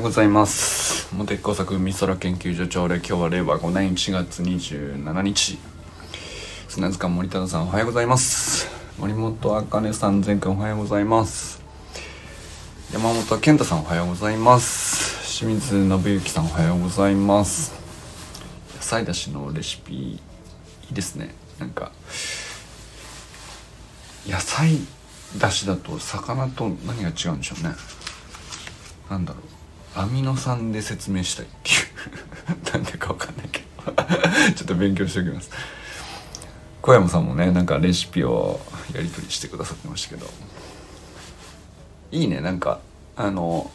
ようございます。茂木工作美空研究所長で今日は令和5年1月27日。砂塚森忠さんおはようございます。森本茜さん前回おはようございます。山本健太さんおはようございます。清水信之さんおはようございます。野菜だしのレシピいいですね。なんか野菜だしだと魚と何が違うんでしょうね。なんだろう。アミノ酸で説明したいっていう。なんでかわかんないけど。ちょっと勉強しておきます。小山さんもねなんかレシピをやり取りしてくださってましたけど。いいねなんかあの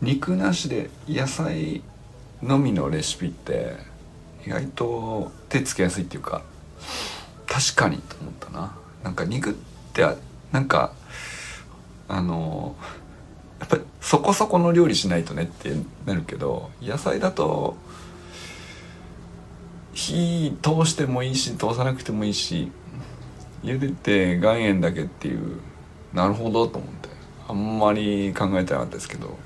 肉なしで野菜のみのレシピって意外と手つけやすいっていうか確かにと思ったな。なんか肉ってなんかあのそこそこの料理しないとねってなるけど野菜だと火通してもいいし通さなくてもいいし茹でて岩塩だけっていうなるほどと思って。あんまり考えてなかったですけど、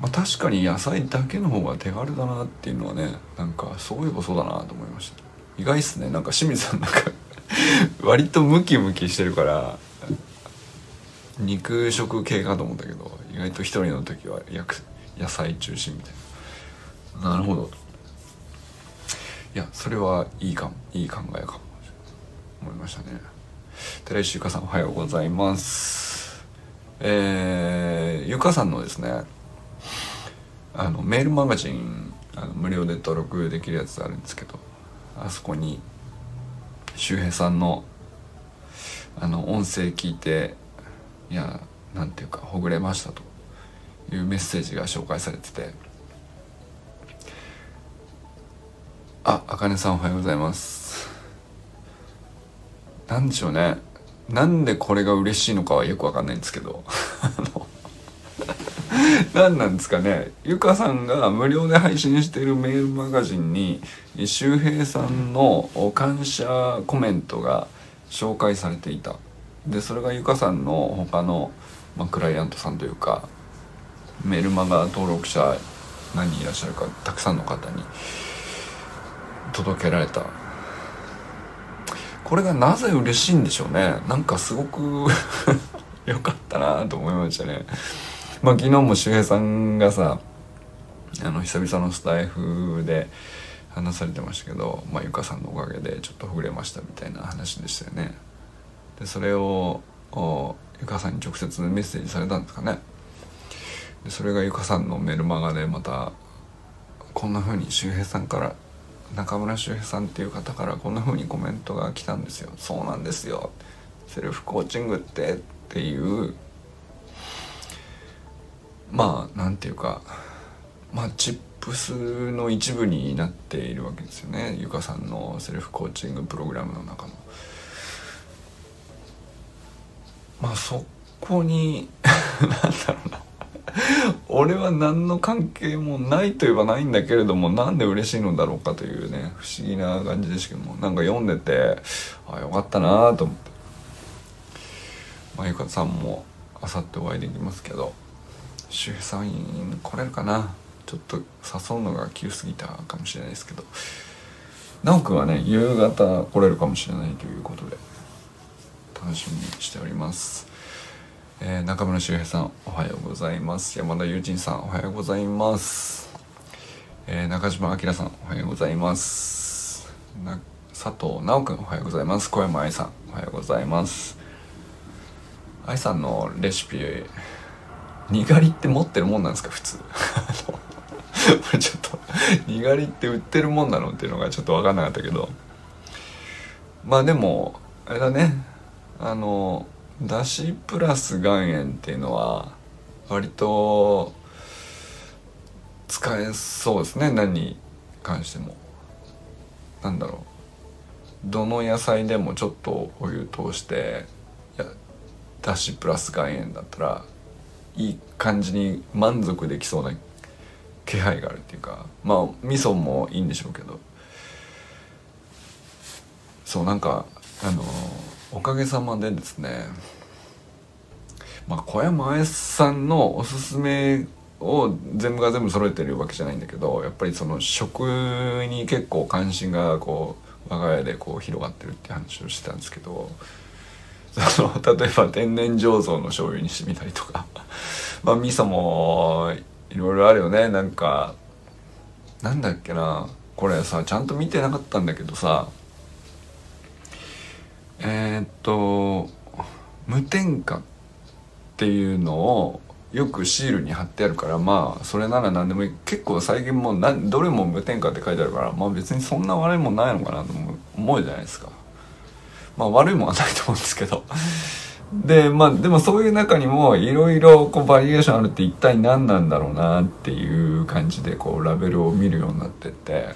まあ、確かに野菜だけの方が手軽だなっていうのはねなんかそういえばそうだなと思いました。意外っすね。なんか清水さんなんか 割とムキムキしてるから肉食系かと思ったけど意外と一人の時は野菜中心みたいな。なるほど。いやそれはいいかもいい考えかも思いましたね。寺石ゆかさんおはようございます。えー、ゆかさんのですねあのメールマガジンあの無料で登録できるやつあるんですけどあそこに周平さんのあの音声聞いていやなんていうかほぐれましたというメッセージが紹介されてて。ああかねさんおはようございます。なんでしょうね。なんでこれが嬉しいのかはよくわかんないんですけど。何なんですかね。ゆかさんが無料で配信しているメールマガジンに周平さんの感謝コメントが紹介されていた。でそれがゆかさんの他の、まあ、クライアントさんというかメルマガ登録者何人いらっしゃるかたくさんの方に届けられた。これがなぜ嬉しいんでしょうね。なんかすごく 良かったなと思いましたね。まあ昨日も周平さんがさあの久々のスタイフで話されてましたけど、まあ、ゆかさんのおかげでちょっとほぐれましたみたいな話でしたよね。でそれをゆかさんに直接メッセージされたんですかね。でそれがゆかさんのメルマガでまたこんな風に周平さんから中村周平さんっていう方からこんな風にコメントが来たんですよ。そうなんですよ。セルフコーチングってっていうまあなんていうかまあチップスの一部になっているわけですよね。ゆかさんのセルフコーチングプログラムの中の。まあそこに なんだろうな。俺は何の関係もないといえばないんだけれどもなんで嬉しいのだろうかというね不思議な感じですけどもなんか読んでてあよかったなと思って。まゆかさんもあさってお会いできますけど周平さん来れるかな。ちょっと誘うのが急すぎたかもしれないですけど。直くんはね夕方来れるかもしれないということで。楽しみにしております、えー、中村修平さんおはようございます。山田友人さんおはようございます、えー、中島明さんおはようございます。な佐藤直くんおはようございます。小山愛さんおはようございます。愛さんのレシピにがりって持ってるもんなんですか普通。こ れちょっとにがりって売ってるもんなのっていうのがちょっと分かんなかったけど。まあでもあれだね。あのだしプラス岩塩っていうのは割と使えそうですね何に関しても。なんだろう。どの野菜でもちょっとお湯通してだしプラス岩塩だったらいい感じに満足できそうな気配があるっていうかまあ味噌もいいんでしょうけど。そうなんかあのおかげさまでですねまあ、小山愛さんのおすすめを全部が全部揃えてるわけじゃないんだけどやっぱりその食に結構関心がこう我が家でこう広がってるって話をしてたんですけどその例えば天然醸造の醤油にしてみたりとか まあ味噌もいろいろあるよね。なんかなんだっけな。これさちゃんと見てなかったんだけどさえー、っと無添加っていうのをよくシールに貼ってあるからまあそれなら何でもいい。結構最近もうどれも無添加って書いてあるからまあ別にそんな悪いもんないのかなと思うじゃないですか。まあ悪いもんはないと思うんですけど。でまあでもそういう中にもいろいろこうバリエーションあるって一体何なんだろうなっていう感じでこうラベルを見るようになってて。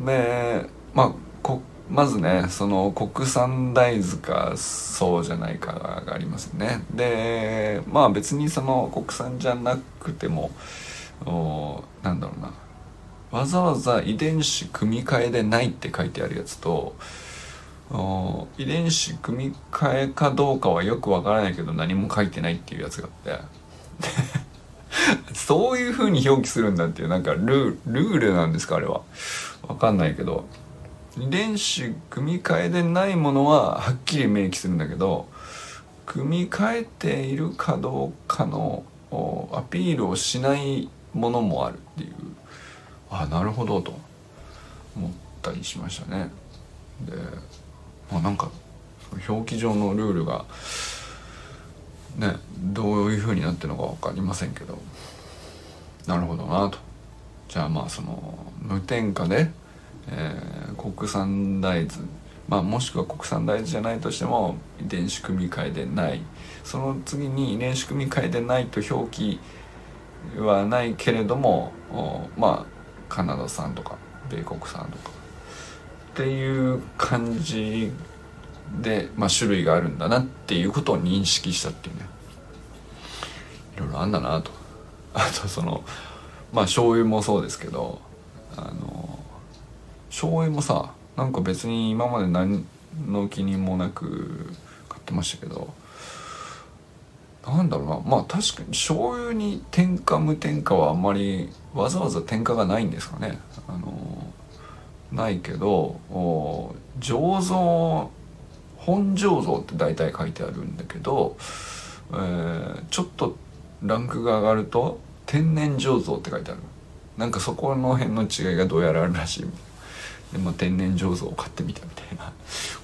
でまあこまずねその国産大豆かそうじゃないかがありますね。でまあ別にその国産じゃなくてもおなんだろうな。わざわざ遺伝子組み換えでないって書いてあるやつと遺伝子組み換えかどうかはよくわからないけど何も書いてないっていうやつがあって。そういう風に表記するんだっていうなんかルールなんですかあれは。わかんないけど。遺伝子組み換えでないものははっきり明記するんだけど組み替えているかどうかのアピールをしないものもあるっていうあなるほどと思ったりしましたね。で、まあ、なんか表記上のルールがねどういう風になってるのか分かりませんけどなるほどなと。じゃあまあその無添加でえー、国産大豆。まあ、もしくは国産大豆じゃないとしても遺伝子組み換えでない。その次に遺伝子組み換えでないと表記はないけれどもまあカナダ産とか米国産とか。っていう感じで、まあ、種類があるんだなっていうことを認識したっていうね。いろいろあんだなと。あとそのまあ醤油もそうですけどあの醤油もさなんか別に今まで何の気にもなく買ってましたけどなんだろうな。まあ確かに醤油に添加無添加はあんまりわざわざ添加がないんですかね。あのないけど醸造本醸造って大体書いてあるんだけど、えー、ちょっとランクが上がると天然醸造って書いてある。なんかそこの辺の違いがどうやらあるらしいみたいな。で、まあ、天然醸造を買ってみたみたいな。こ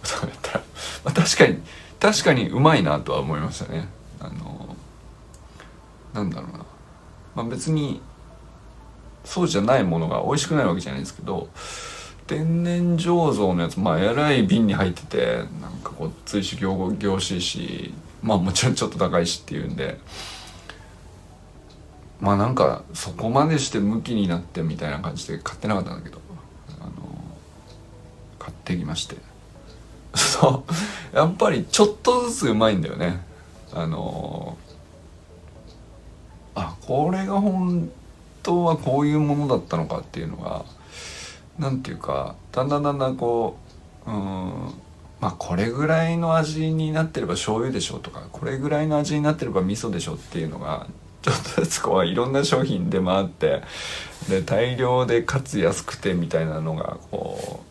とがやったら、まあ、確かに確かにうまいなとは思いましたね。あのなんだろうな、まあ、別にそうじゃないものが美味しくないわけじゃないですけど天然醸造のやつまあえらい瓶に入っててなんかごっついし凝凝しいしまあもちろんちょっと高いしっていうんで。まあなんかそこまでしてムキになってみたいな感じで買ってなかったんだけど。買ってきまして。そう。やっぱりちょっとずつうまいんだよね。あのあこれが本当はこういうものだったのかっていうのが何ていうかだんだんだんだんこううんまあこれぐらいの味になってれば醤油でしょとかこれぐらいの味になってれば味噌でしょっていうのがちょっとずつこういろんな商品出回ってで大量でかつ安くてみたいなのがこう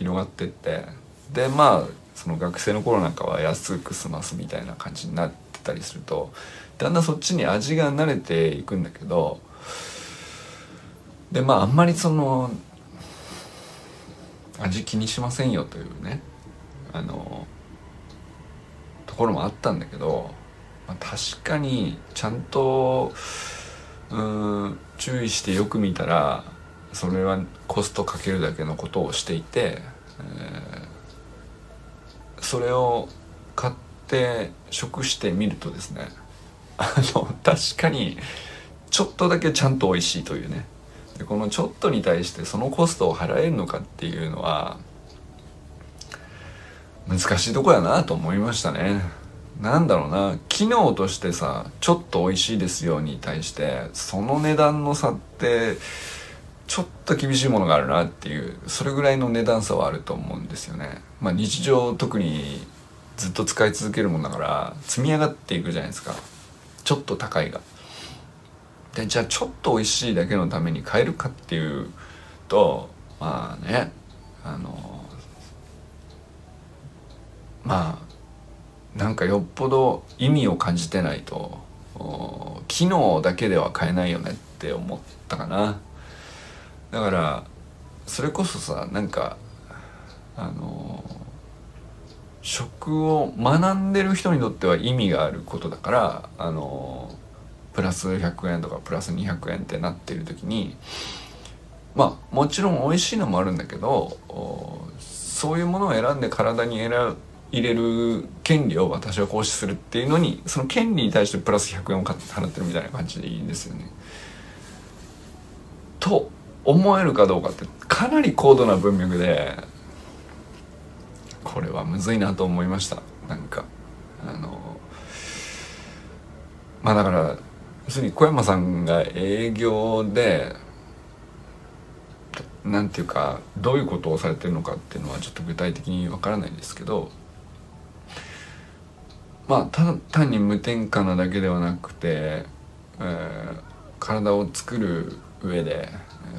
広がってってでまあその学生の頃なんかは安く済ますみたいな感じになってたりするとだんだんそっちに味が慣れていくんだけどでまああんまりその味気にしませんよというねあのところもあったんだけど、まあ、確かにちゃんとうん注意してよく見たらそれはコストかけるだけのことをしていて、それを買って食してみるとですねあの確かにちょっとだけちゃんと美味しいというね。でこのちょっとに対してそのコストを払えるのかっていうのは難しいとこやなと思いましたね。なんだろうな機能としてさちょっと美味しいですよに対してその値段の差ってちょっと厳しいものがあるなっていうそれぐらいの値段差はあると思うんですよね。まあ、日常特にずっと使い続けるもんだから積み上がっていくじゃないですかちょっと高いが。でじゃあちょっと美味しいだけのために買えるかっていうとまあねあのまあなんかよっぽど意味を感じてないと機能だけでは買えないよねって思ったかなだからそれこそさなんかあの食を学んでる人にとっては意味があることだからあのプラス100円とかプラス200円ってなってる時にまあもちろん美味しいのもあるんだけどそういうものを選んで体に入れる権利を私は行使するっていうのにその権利に対してプラス100円を払ってるみたいな感じでいいんですよね。と思えるかどうかってかなり高度な文脈でこれはむずいなと思いました。なんかあのまあだから要するに小山さんが営業でなんていうかどういうことをされてるのかっていうのはちょっと具体的にわからないんですけどまあ単に無添加なだけではなくて、えー、体を作る上で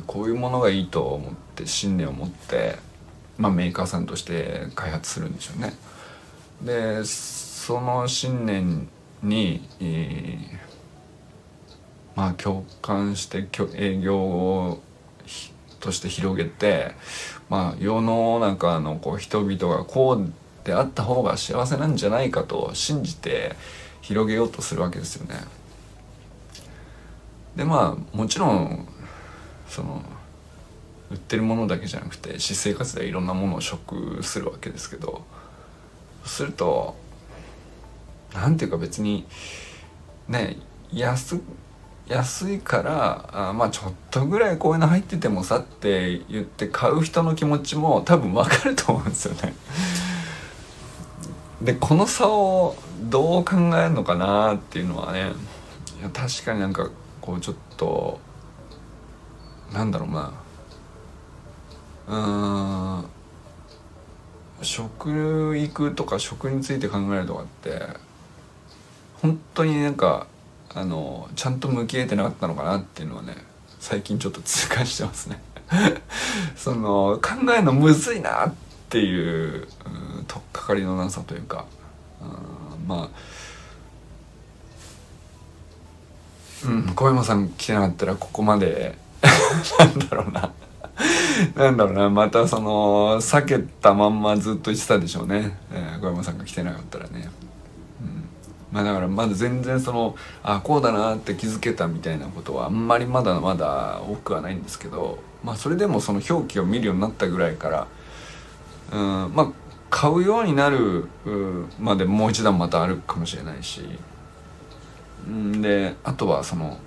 こういうものがいいと思って信念を持って、まあ、メーカーさんとして開発するんでしょうね。でその信念に、えー、まあ共感して営業をとして広げて、まあ、世の中のこう人々がこうであった方が幸せなんじゃないかと信じて広げようとするわけですよね。でまあもちろんその売ってるものだけじゃなくて私生活でいろんなものを食するわけですけどすると何ていうか別にね安安いからあまあちょっとぐらいこういうの入っててもさって言って買う人の気持ちも多分分かると思うんですよね。でこの差をどう考えるのかなっていうのはねいや確かになんかこうちょっとなんだろうな。うん。食育とか食について考えるとかって本当になんかあのちゃんと向き合えてなかったのかなっていうのはね最近ちょっと痛感してますね。その考えのむずいなっていう、うん、とっかかりのなさというか、うん、まあうん小山さん来てなかったらここまで なんだろうな。なんだろうな。またその避けたまんまずっと言ってたでしょうね、えー、小山さんが来てなかったらね。まあだからまだ全然そのあこうだなって気づけたみたいなことはあんまりまだまだ多くはないんですけどまあそれでもその表記を見るようになったぐらいからうん。まあ買うようになるまでもう一段またあるかもしれないし。ん。であとはその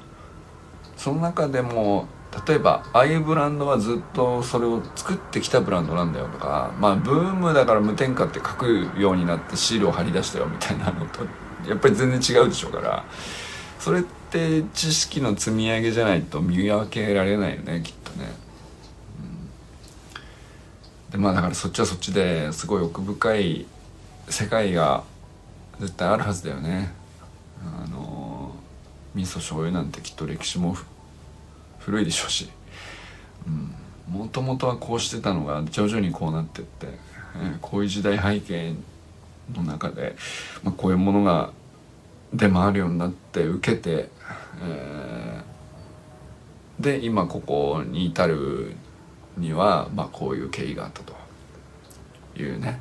その中でも例えばああいうブランドはずっとそれを作ってきたブランドなんだよとかまあブームだから無添加って書くようになってシールを貼り出したよみたいなのとやっぱり全然違うでしょうからそれって知識の積み上げじゃないと見分けられないよねきっとね。うん、でまあだからそっちはそっちですごい奥深い世界が絶対あるはずだよね。あの味噌醤油なんてきっと歴史も古いでしょうし。もともとはこうしてたのが徐々にこうなってって、えー、こういう時代背景の中で、まあ、こういうものが出回るようになって受けて、えー、で今ここに至るには、まあ、こういう経緯があったと。いうね。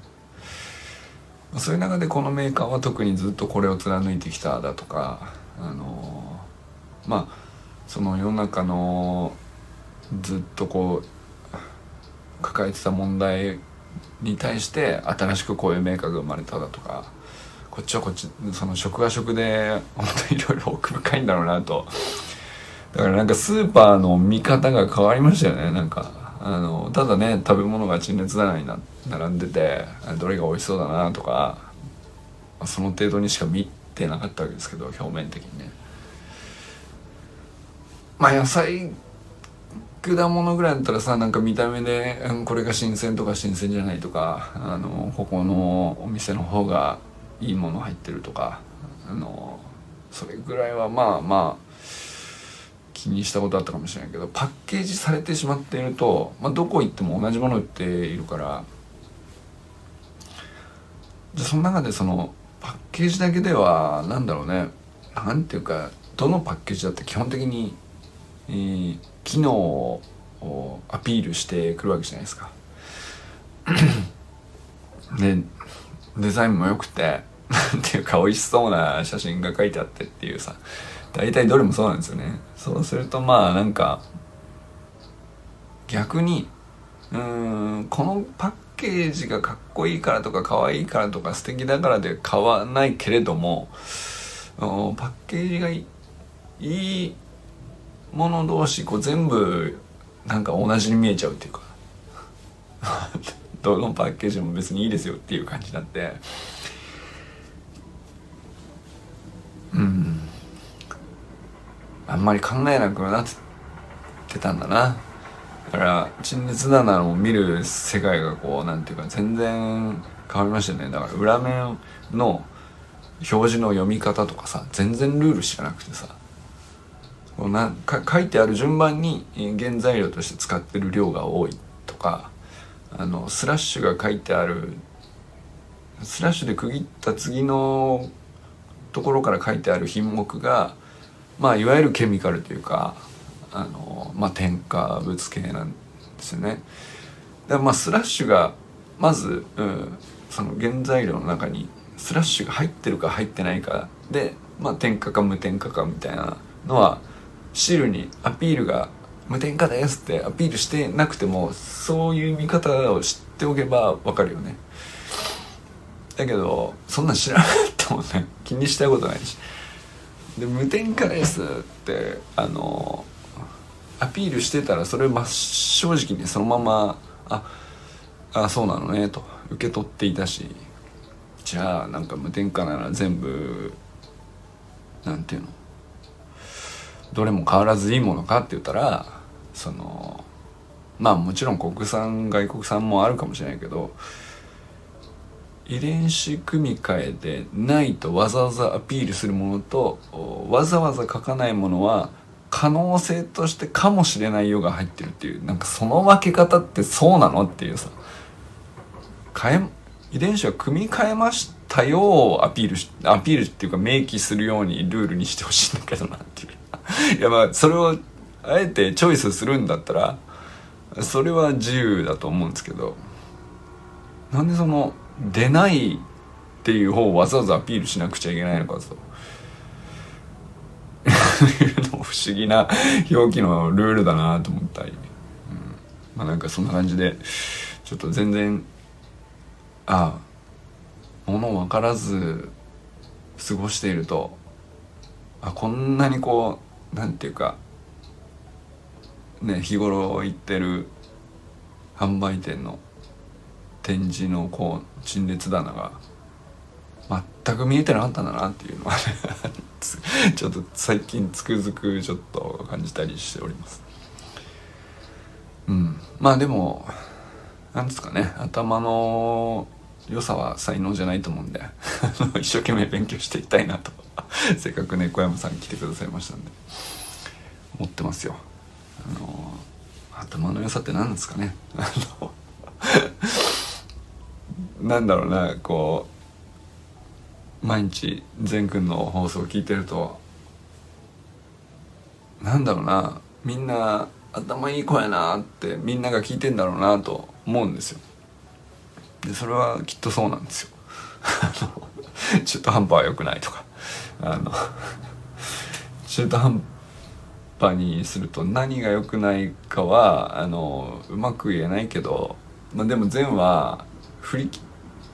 そういう中でこのメーカーは特にずっとこれを貫いてきただとかあのまあその世の中のずっとこう抱えてた問題に対して新しくこういうメーカーが生まれただとかこっちはこっちその食は食で本当にいろいろ奥深いんだろうなと。だからなんかスーパーの見方が変わりましたよねなんか。あのただね食べ物が陳列棚にな並んでてどれが美味しそうだなとかその程度にしか見てなかったわけですけど表面的にね。まあ野菜果物ぐらいだったらさなんか見た目で、うん、これが新鮮とか新鮮じゃないとかあのここのお店の方がいいもの入ってるとかあのそれぐらいはまあまあ気にしたことあったかもしれないけどパッケージされてしまっていると、まあ、どこ行っても同じもの売っているからじゃその中でそのパッケージだけではなんだろうねなんていうかどのパッケージだって基本的に、えー、機能をアピールしてくるわけじゃないですか。でデザインも良くて なんていうか美味しそうな写真が書いてあってっていうさ大体どれもそうなんですよねそうするとまあなんか逆にうんこのパッケージがかっこいいからとか可愛いからとか素敵だからで買わないけれどもパッケージがいいもの同士こう全部なんか同じに見えちゃうっていうか どのパッケージも別にいいですよっていう感じになって。うん。あんまり考えなくなってたんだな。だから陳列棚を見る世界がこうなんていうか全然変わりましたね。だから裏面の表示の読み方とかさ全然ルール知らなくてさ。こうなか書いてある順番に原材料として使ってる量が多いとかあのスラッシュが書いてあるスラッシュで区切った次のところから書いてある品目がまあいわゆるケミカルというかあのまあ添加物系なんですよね。でまあスラッシュがまず、うん、その原材料の中にスラッシュが入ってるか入ってないかで、まあ、添加か無添加かみたいなのは汁にアピールが無添加ですってアピールしてなくてもそういう見方を知っておけばわかるよね。だけどそんなん知らなくてもね。気にしたことないし。で無添加ですってあのアピールしてたらそれ真っ正直にそのままああそうなのねと受け取っていたし。じゃあなんか無添加なら全部なんていうの？どれも変わらずいいものかって言ったらそのまあもちろん国産外国産もあるかもしれないけど遺伝子組み換えでないとわざわざアピールするものとわざわざ書かないものは可能性としてかもしれないよが入ってるっていうなんかその分け方ってそうなのっていうさ。変え遺伝子は組み替えましたよをアピールしアピールっていうか明記するようにルールにしてほしいんだけどなっていう。いやまあそれをあえてチョイスするんだったらそれは自由だと思うんですけどなんでその出ないっていう方をわざわざアピールしなくちゃいけないのかと。不思議な表記のルールだなと思ったり、うん、まあなんかそんな感じでちょっと全然ああもの分からず過ごしているとあこんなにこうなんていうかね日頃行ってる販売店の展示のこう陳列棚が全く見えてなかったんだなっていうのは ちょっと最近つくづくちょっと感じたりしております。うん。まあでもなんですかね頭の良さは才能じゃないと思うんで 一生懸命勉強していきたいなと。せっかくね小山さん来てくださいましたんで。思ってますよ。あの頭の良さって何ですかね。あのなんだろうなこう毎日善くんの放送を聞いてるとなんだろうなみんな頭いい子やなってみんなが聞いてんだろうなと思うんですよ。でそれはきっとそうなんですよ。中途半端は良くないとか。あの中途半端にすると何が良くないかはあのうまく言えないけど、まあ、でも善は振り切っ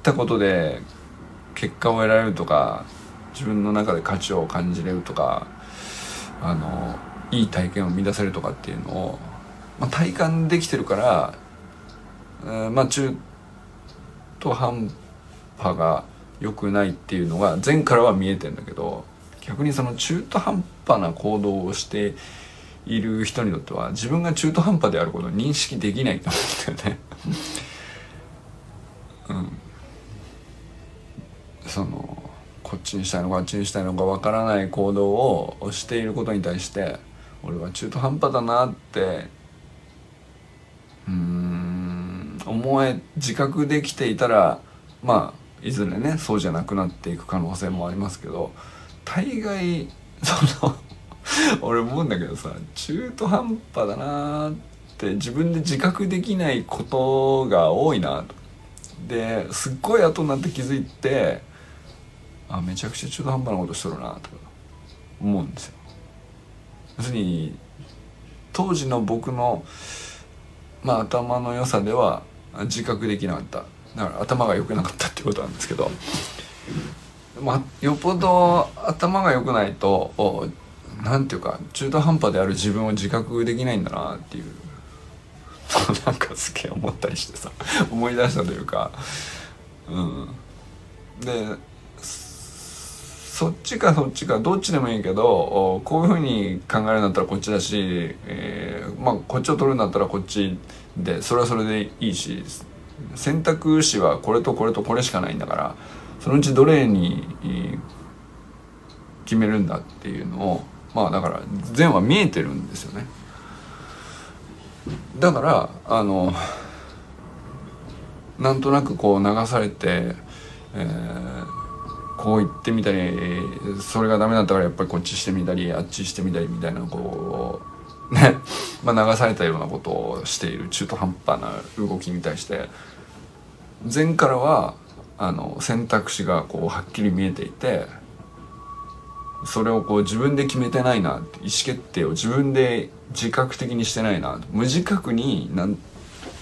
たことで結果を得られるとか自分の中で価値を感じれるとかあのいい体験を生み出せるとかっていうのを、まあ、体感できてるから、えー、まあ中中途半端が良くないっていうのが前からは見えてんだけど逆にその中途半端な行動をしている人にとっては自分が中途半端であることを認識できないと思うんだよね。うん。そのこっちにしたいのかあっちにしたいのかわからない行動をしていることに対して俺は中途半端だなってうん。思え自覚できていたらまあいずれねそうじゃなくなっていく可能性もありますけど大概その 俺思うんだけどさ中途半端だなって自分で自覚できないことが多いな。とですっごい後になって気づいてあめちゃくちゃ中途半端なことしとるなとか思うんですよ。要するに当時の僕のまあ頭の良さでは自覚できなかった。だから頭が良くなかったっていうことなんですけど。まよっぽど頭が良くないとなんていうか中途半端である自分を自覚できないんだなっていう。なんかすげえ思ったりしてさ思い出したというか。うん。でそっちかそっちかどっちでもいいけどこういうふうに考えるんだったらこっちだし、えー、まあこっちを取るんだったらこっちでそれはそれでいいし選択肢はこれとこれとこれしかないんだからそのうちどれに決めるんだっていうのをまあだから善は見えてるんですよね。だからあのなんとなくこう流されて、えー、こう言ってみたりそれがダメだったからやっぱりこっちしてみたりあっちしてみたりみたいなこうね、まあ、流されたようなことをしている中途半端な動きに対して善からはあの選択肢がこうはっきり見えていてそれをこう自分で決めてないな意思決定を自分で自覚的にしてないな無自覚になん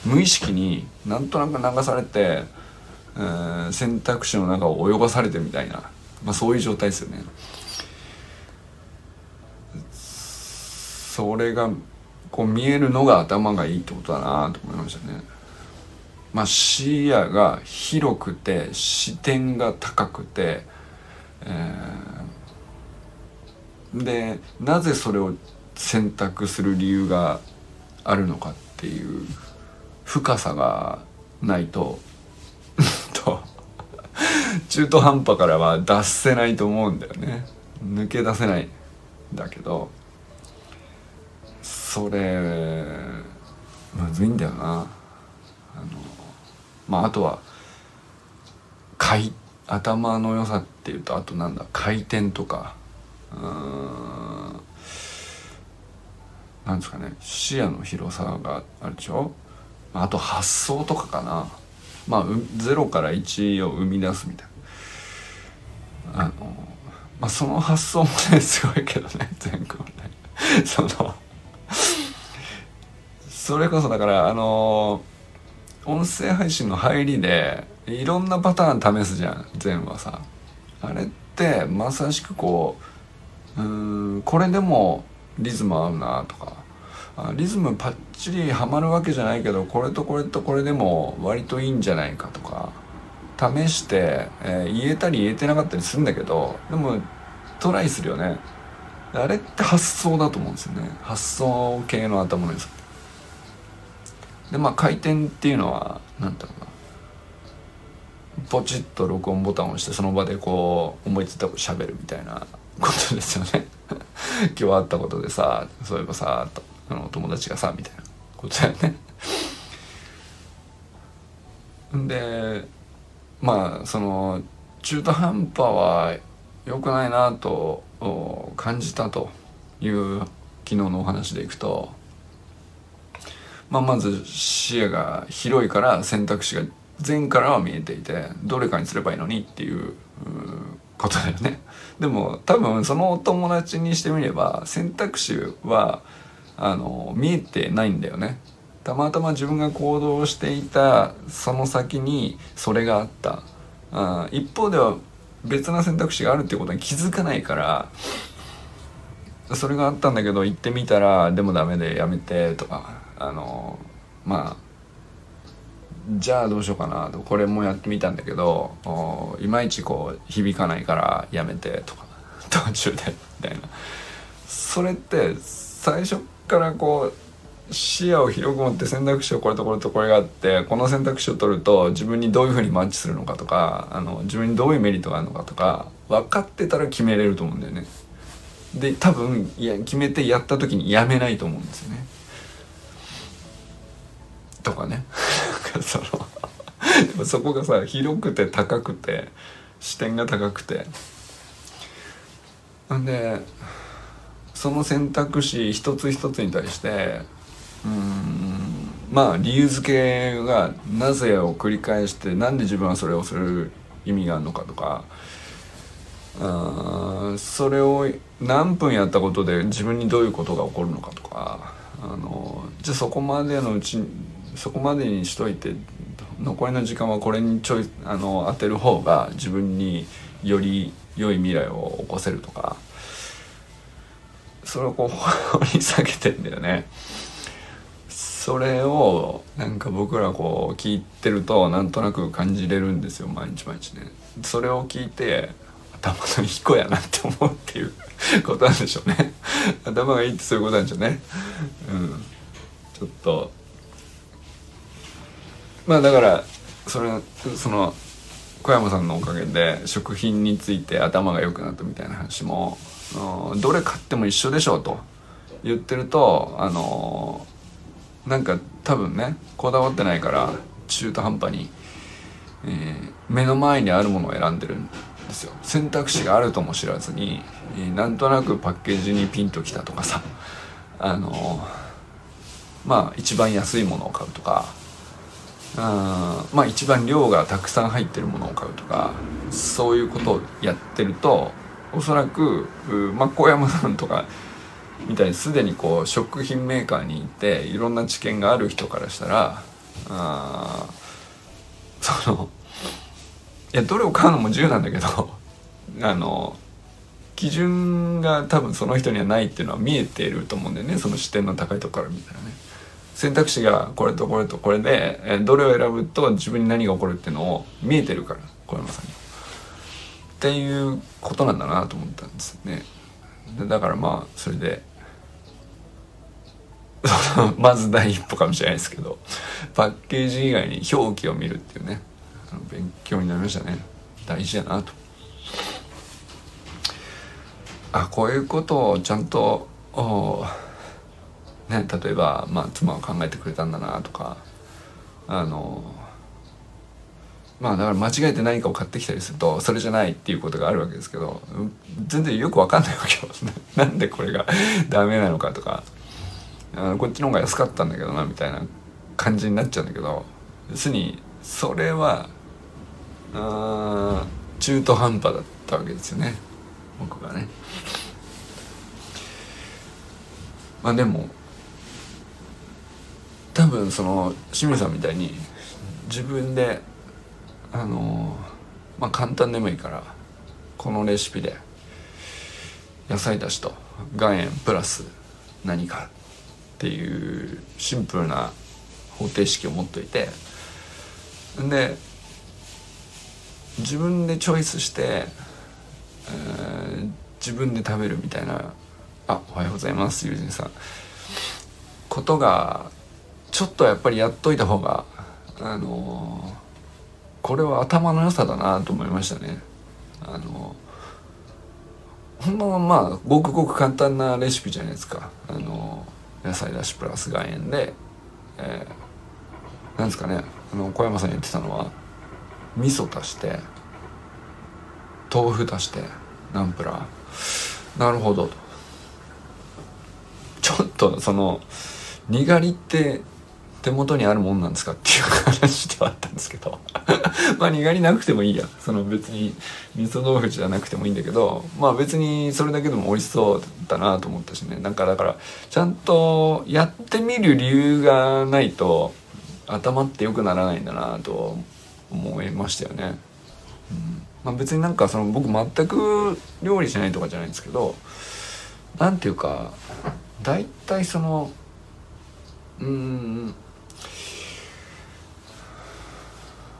無意識になんとなく流されて、えー、選択肢の中を泳がされてみたいな、まあ、そういう状態ですよね。それがこう見えるのが頭がいいってことだなと思いましたね。まあ、視野が広くて視点が高くて、えー、でなぜそれを選択する理由があるのかっていう深さがないと 中途半端からは脱せないと思うんだよね抜け出せないんだけどそれむずいんだよな。あのまああとは回頭の良さっていうとあとなんだ回転とか。うん。なんですかね視野の広さがあるでしょ？あと発想とかかな。まあ0から1を生み出すみたいな。あのまあその発想もねすごいけどね全国ねそのそれこそだからあの音声配信の入りでいろんなパターン試すじゃん全はさ。あれってまさしくこううんこれでもリズム合うなとか。リズムパッチリはまるわけじゃないけどこれとこれとこれでも割といいんじゃないかとか。試して、えー、言えたり言えてなかったりするんだけどでもトライするよね。あれって発想だと思うんですよね。発想系の頭の良さ。でまあ回転っていうのは何だろうな。ポチッと録音ボタンを押してその場でこう思いついたこと喋るみたいな ことですよね。今日あったことでさそういえばさとあの友達がさみたいなことだよね。でまあその中途半端は良くないなと感じたという昨日のお話でいくと、まあ、まず視野が広いから選択肢が前からは見えていてどれかにすればいいのにっていうことだよね。でも多分そのお友達にしてみれば選択肢はあの見えてないんだよね。たまたま自分が行動していたその先にそれがあった。あ一方では別な選択肢があるってことに気づかないからそれがあったんだけど行ってみたらでもダメでやめてとかあのまあじゃあどうしようかなとこれもやってみたんだけどいまいちこう響かないからやめてとか 途中でみたいなそれって最初からこう視野を広く持って選択肢をこれとこれとこれがあってこの選択肢を取ると自分にどういうふうにマッチするのかとかあの自分にどういうメリットがあるのかとか分かってたら決めれると思うんだよね。で多分いや決めてやった時にやめないと思うんですよね。とかねそのそこがさ広くて高くて視点が高くてなんでその選択肢一つ一つに対してうんまあ理由付けがなぜを繰り返してなんで自分はそれをする意味があるのかとかあそれを何分やったことで自分にどういうことが起こるのかとかあのじゃあそこまでのうちそこまでにしといて残りの時間はこれにちょいあの当てる方が自分により良い未来を起こせるとかそれをこう掘り下げてんだよね。それをなんか僕らこう聞いてるとなんとなく感じれるんですよ毎日毎日ね。それを聞いて頭のいい子やなって思うっていうことなんでしょうね。頭がいいってそういうことなんでしょうね。うん。ちょっとまあだからそれその小山さんのおかげで食品について頭が良くなったみたいな話もどれ買っても一緒でしょうと言ってるとあのなんか多分ねこだわってないから中途半端に、えー、目の前にあるものを選んでるんですよ。選択肢があるとも知らずに、なんとなくパッケージにピンときたとかさあのまあ一番安いものを買うとかあまあ一番量がたくさん入ってるものを買うとかそういうことをやってるとおそらく、まあ、小山さんとかみたいにすでにこう食品メーカーに行っていろんな知見がある人からしたらあそのいやどれを買うのも自由なんだけど あの基準が多分その人にはないっていうのは見えていると思うんだよねその視点の高いとこから見たらね。選択肢がこれとこれとこれで、えどれを選ぶと自分に何が起こるっていうのを見えてるから小山さんに。っていうことなんだなと思ったんですよね。だからまあそれで まず第一歩かもしれないですけどパッケージ以外に表記を見るっていうね勉強になりましたね。大事やなと。あこういうことをちゃんとね、例えば、まあ、妻は考えてくれたんだなとかあのまあだから間違えて何かを買ってきたりするとそれじゃないっていうことがあるわけですけど全然よく分かんないわけよ。なんでこれが ダメなのかとか。あのこっちの方が安かったんだけどなみたいな感じになっちゃうんだけど要するにそれはあ中途半端だったわけですよね僕がね。まあでも多分その清水さんみたいに自分であのまあ簡単でもいいからこのレシピで野菜だしと岩塩プラス何かっていうシンプルな方程式を持っといてで自分でチョイスして、えー、自分で食べるみたいなあおはようございます友人さんことがちょっとやっぱりやっといた方があのこれは頭の良さだなと思いましたね。あのほんのまあごくごく簡単なレシピじゃないですか。あの野菜だしプラス岩塩で、えー、なんですかねあの小山さん言ってたのは味噌足して豆腐足してナンプラー。なるほどと。ちょっとそのにがりって手元にあるもんなんですかっていう話ではあったんですけど。まあにがりなくてもいいや。その別に味噌豆腐じゃなくてもいいんだけど。まあ別にそれだけでも美味しそうだなと思ったしね。なんかだからちゃんとやってみる理由がないと頭って良くならないんだなと思いましたよね。うんまあ、別になんかその僕全く料理しないとかじゃないんですけど何ていうか大体そのうん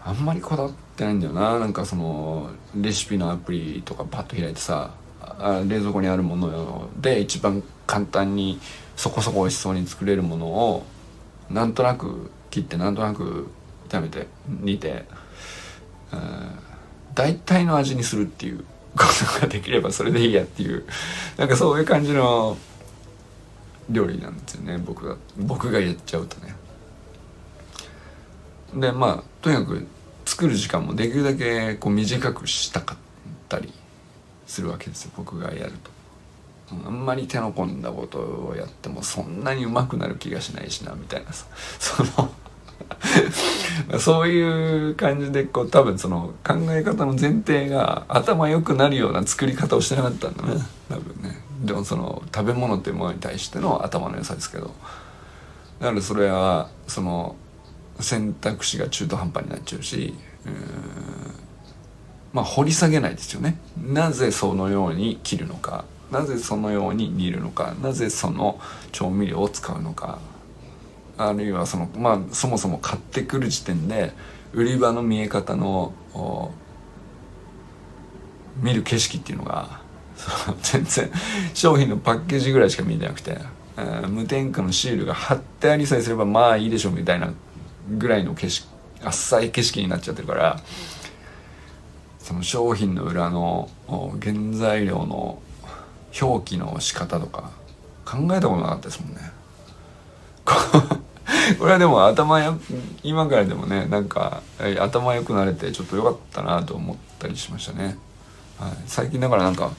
あんまりこだわってないんだよななんかそのレシピのアプリとかパッと開いてさあ冷蔵庫にあるもので一番簡単にそこそこ美味しそうに作れるものをなんとなく切ってなんとなく炒めて煮て、大体の味にするっていう ことができればそれでいいやっていうなんかそういう感じの料理なんですよね僕が僕がやっちゃうとね。でまあとにかく作る時間もできるだけこう短くしたかったりするわけですよ僕がやると。あんまり手の込んだことをやってもそんなにうまくなる気がしないしなみたいなさその そういう感じでこう多分その考え方の前提が頭良くなるような作り方をしてなかったんだね多分ね。でもその食べ物っていうものに対しての頭の良さですけど。だからそれはその選択肢が中途半端になっちゃうしまあ掘り下げないですよね。なぜそのように切るのか。なぜそのように煮るのか。なぜその調味料を使うのかあるいはそのまあそもそも買ってくる時点で売り場の見え方の見る景色っていうのが 全然商品のパッケージぐらいしか見えてなくて、えー、無添加のシールが貼ってありさえすればまあいいでしょうみたいなぐらいの景色あっさい景色になっちゃってるからその商品の裏の原材料の表記の仕方とか考えたことなかったですもんね。これはでも頭や今からでもねなんか頭良くなれてちょっと良かったなと思ったりしましたね。はい、最近だからなんか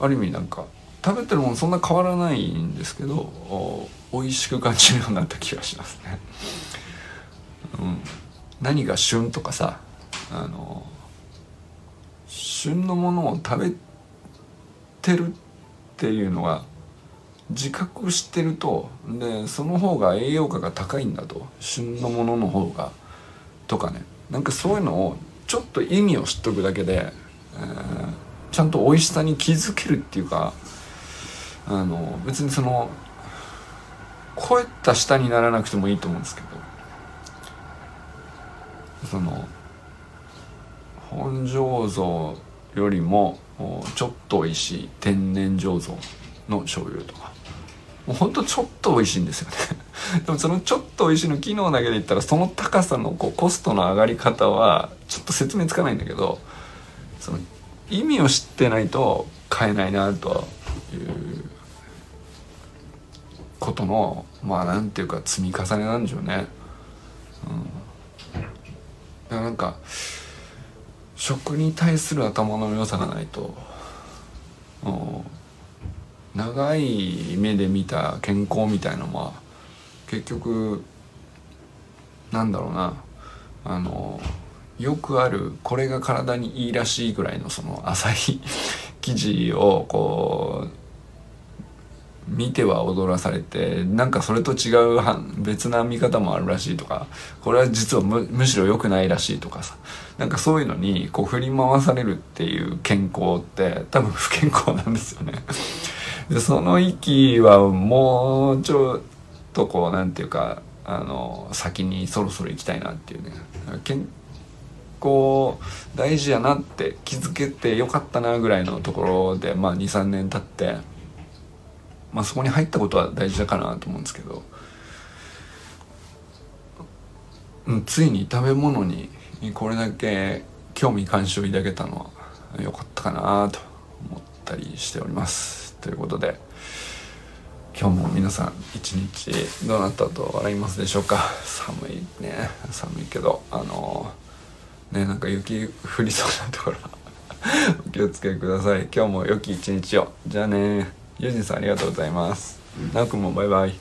ある意味なんか食べてるもんそんな変わらないんですけど美味しく感じるようになった気がしますね。うん、何が旬とかさあの旬のものを食べてるっていうのが自覚してるとでその方が栄養価が高いんだと。旬のものの方が。とかね。なんかそういうのをちょっと意味を知っとくだけで、えー、ちゃんと美味しさに気づけるっていうかあの別にその超えた下にならなくてもいいと思うんですけど。その本醸造よりもちょっと美味しい天然醸造の醤油とか。もうほんとちょっと美味しいんですよね。でもそのちょっと美味しいの機能だけで言ったらその高さのこうコストの上がり方はちょっと説明つかないんだけどその意味を知ってないと買えないなということのまあなんていうか積み重ねなんでしょうね。うん、だからなんか食に対する頭の良さがないと、うん、長い目で見た健康みたいのは結局なんだろうなあのよくあるこれが体にいいらしいぐらいのその浅い記事をこう見ては踊らされてなんかそれと違う別な見方もあるらしいとかこれは実はむしろ良くないらしいとかさなんかそういうのにこう振り回されるっていう健康って多分不健康なんですよね。でその域はもうちょっとこうなんていうかあの先にそろそろ行きたいなっていうね健康大事やなって気づけてよかったなぐらいのところでまあ23年経って、まあ、そこに入ったことは大事だかなと思うんですけど、うん、ついに食べ物にこれだけ興味関心を抱けたのは良かったかなと思ったりしております。ということで今日も皆さん一日どうなったと笑いますでしょうか？寒いね。寒いけどあのー、ねなんか雪降りそうなところ。お 気をつけください。今日も良き一日を。じゃあね。ユージンさんありがとうございます。なおくんもバイバイ。